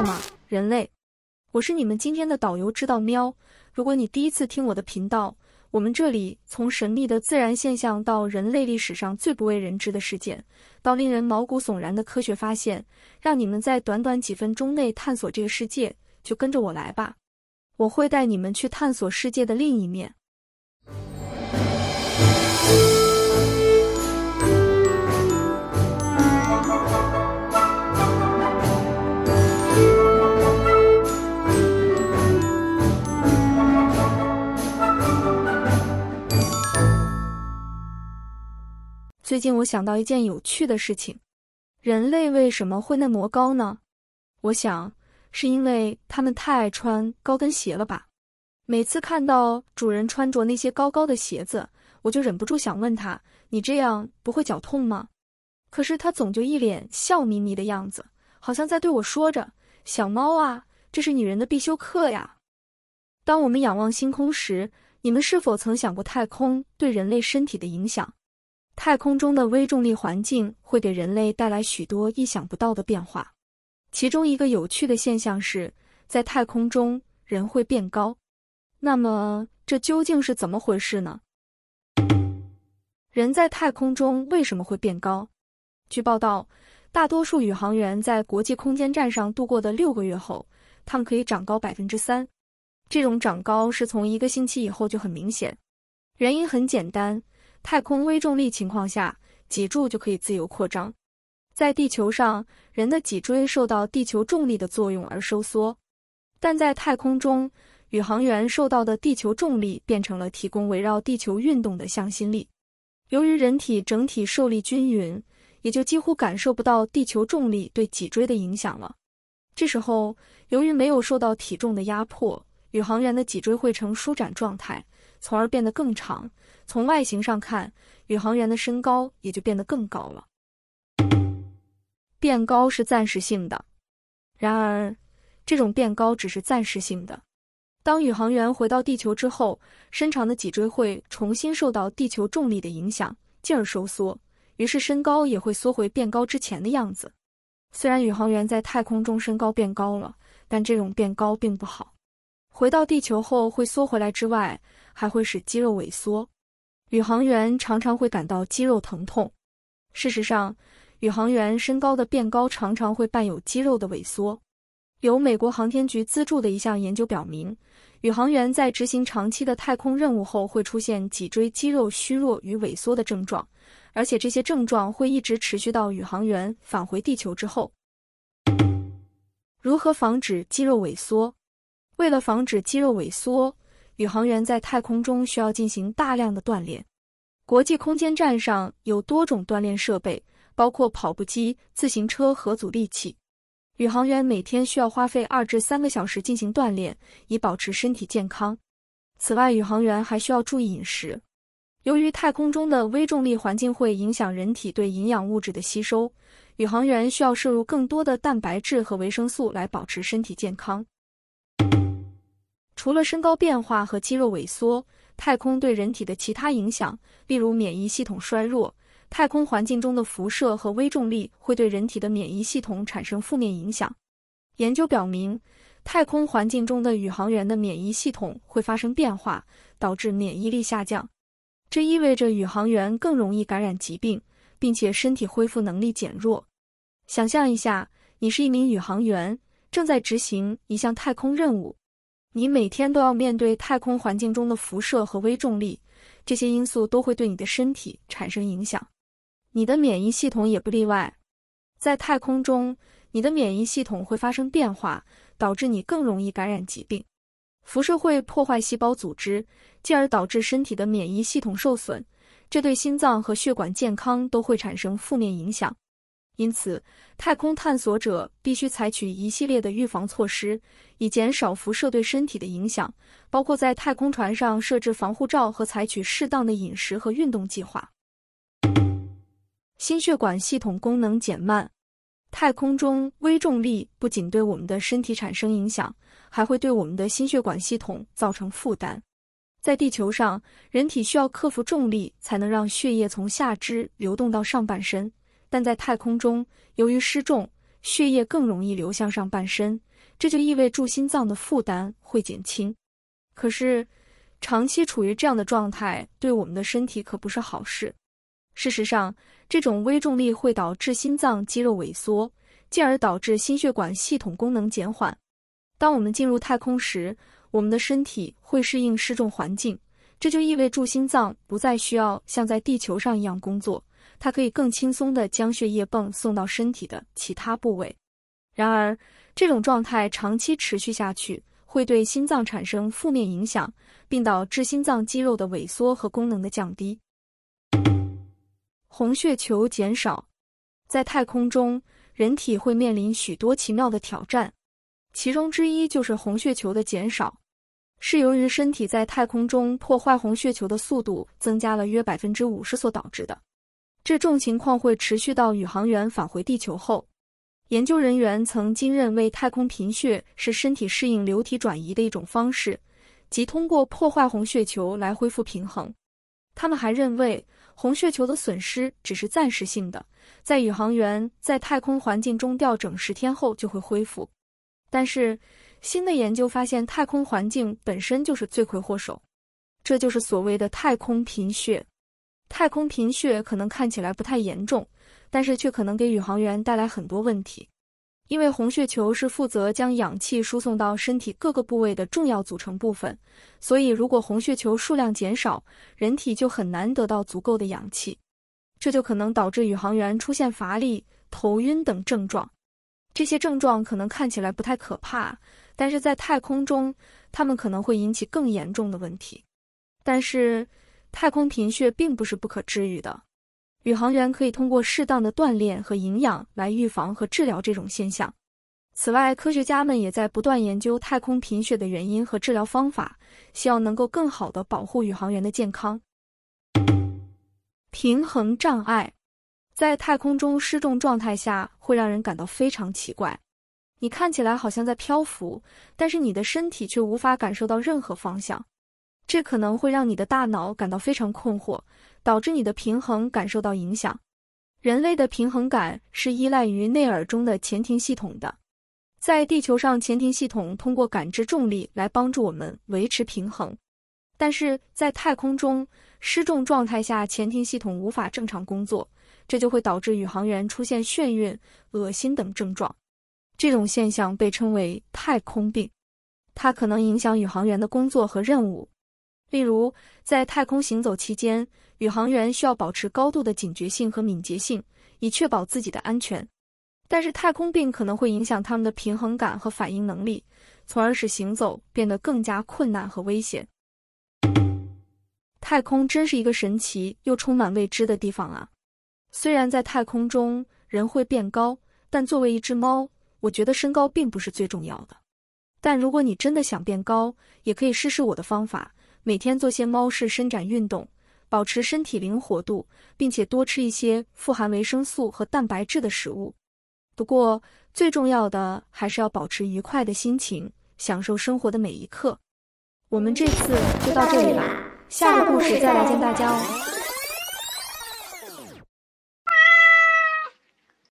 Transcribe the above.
好吗，人类？我是你们今天的导游，知道喵。如果你第一次听我的频道，我们这里从神秘的自然现象到人类历史上最不为人知的事件，到令人毛骨悚然的科学发现，让你们在短短几分钟内探索这个世界，就跟着我来吧。我会带你们去探索世界的另一面。最近我想到一件有趣的事情：人类为什么会那么高呢？我想是因为他们太爱穿高跟鞋了吧。每次看到主人穿着那些高高的鞋子，我就忍不住想问他：“你这样不会脚痛吗？”可是他总就一脸笑眯眯的样子，好像在对我说着：“小猫啊，这是女人的必修课呀。”当我们仰望星空时，你们是否曾想过太空对人类身体的影响？太空中的微重力环境会给人类带来许多意想不到的变化，其中一个有趣的现象是，在太空中人会变高。那么，这究竟是怎么回事呢？人在太空中为什么会变高？据报道，大多数宇航员在国际空间站上度过的六个月后，他们可以长高百分之三。这种长高是从一个星期以后就很明显，原因很简单。太空微重力情况下，脊柱就可以自由扩张。在地球上，人的脊椎受到地球重力的作用而收缩，但在太空中，宇航员受到的地球重力变成了提供围绕地球运动的向心力。由于人体整体受力均匀，也就几乎感受不到地球重力对脊椎的影响了。这时候，由于没有受到体重的压迫，宇航员的脊椎会呈舒展状态。从而变得更长。从外形上看，宇航员的身高也就变得更高了。变高是暂时性的，然而，这种变高只是暂时性的。当宇航员回到地球之后，伸长的脊椎会重新受到地球重力的影响，进而收缩，于是身高也会缩回变高之前的样子。虽然宇航员在太空中身高变高了，但这种变高并不好。回到地球后会缩回来之外，还会使肌肉萎缩，宇航员常常会感到肌肉疼痛。事实上，宇航员身高的变高常常会伴有肌肉的萎缩。由美国航天局资助的一项研究表明，宇航员在执行长期的太空任务后会出现脊椎肌肉虚弱与萎缩的症状，而且这些症状会一直持续到宇航员返回地球之后。如何防止肌肉萎缩？为了防止肌肉萎缩，宇航员在太空中需要进行大量的锻炼。国际空间站上有多种锻炼设备，包括跑步机、自行车和阻力器。宇航员每天需要花费二至三个小时进行锻炼，以保持身体健康。此外，宇航员还需要注意饮食。由于太空中的微重力环境会影响人体对营养物质的吸收，宇航员需要摄入更多的蛋白质和维生素来保持身体健康。除了身高变化和肌肉萎缩，太空对人体的其他影响，例如免疫系统衰弱，太空环境中的辐射和微重力会对人体的免疫系统产生负面影响。研究表明，太空环境中的宇航员的免疫系统会发生变化，导致免疫力下降。这意味着宇航员更容易感染疾病，并且身体恢复能力减弱。想象一下，你是一名宇航员，正在执行一项太空任务。你每天都要面对太空环境中的辐射和微重力，这些因素都会对你的身体产生影响。你的免疫系统也不例外。在太空中，你的免疫系统会发生变化，导致你更容易感染疾病。辐射会破坏细胞组织，进而导致身体的免疫系统受损，这对心脏和血管健康都会产生负面影响。因此，太空探索者必须采取一系列的预防措施，以减少辐射对身体的影响，包括在太空船上设置防护罩和采取适当的饮食和运动计划。心血管系统功能减慢。太空中微重力不仅对我们的身体产生影响，还会对我们的心血管系统造成负担。在地球上，人体需要克服重力，才能让血液从下肢流动到上半身。但在太空中，由于失重，血液更容易流向上半身，这就意味住心脏的负担会减轻。可是，长期处于这样的状态，对我们的身体可不是好事。事实上，这种微重力会导致心脏肌肉萎缩，进而导致心血管系统功能减缓。当我们进入太空时，我们的身体会适应失重环境，这就意味着心脏不再需要像在地球上一样工作，它可以更轻松地将血液泵送到身体的其他部位。然而，这种状态长期持续下去，会对心脏产生负面影响，并导致心脏肌肉的萎缩和功能的降低。红血球减少，在太空中，人体会面临许多奇妙的挑战，其中之一就是红血球的减少，是由于身体在太空中破坏红血球的速度增加了约百分之五十所导致的。这种情况会持续到宇航员返回地球后。研究人员曾经认为太空贫血是身体适应流体转移的一种方式，即通过破坏红血球来恢复平衡。他们还认为，红血球的损失只是暂时性的，在宇航员在太空环境中吊整十天后就会恢复。但是，新的研究发现，太空环境本身就是罪魁祸首，这就是所谓的太空贫血。太空贫血可能看起来不太严重。但是却可能给宇航员带来很多问题，因为红血球是负责将氧气输送到身体各个部位的重要组成部分，所以如果红血球数量减少，人体就很难得到足够的氧气，这就可能导致宇航员出现乏力、头晕等症状。这些症状可能看起来不太可怕，但是在太空中，它们可能会引起更严重的问题。但是，太空贫血并不是不可治愈的。宇航员可以通过适当的锻炼和营养来预防和治疗这种现象。此外，科学家们也在不断研究太空贫血的原因和治疗方法，希望能够更好地保护宇航员的健康。平衡障碍，在太空中失重状态下会让人感到非常奇怪。你看起来好像在漂浮，但是你的身体却无法感受到任何方向。这可能会让你的大脑感到非常困惑。导致你的平衡感受到影响。人类的平衡感是依赖于内耳中的前庭系统的。在地球上，前庭系统通过感知重力来帮助我们维持平衡。但是在太空中，失重状态下，前庭系统无法正常工作，这就会导致宇航员出现眩晕、恶心等症状。这种现象被称为太空病，它可能影响宇航员的工作和任务。例如，在太空行走期间，宇航员需要保持高度的警觉性和敏捷性，以确保自己的安全。但是，太空病可能会影响他们的平衡感和反应能力，从而使行走变得更加困难和危险。太空真是一个神奇又充满未知的地方啊！虽然在太空中人会变高，但作为一只猫，我觉得身高并不是最重要的。但如果你真的想变高，也可以试试我的方法。每天做些猫式伸展运动，保持身体灵活度，并且多吃一些富含维生素和蛋白质的食物。不过，最重要的还是要保持愉快的心情，享受生活的每一刻。我们这次就到这里了，下个故事再来见大家哦。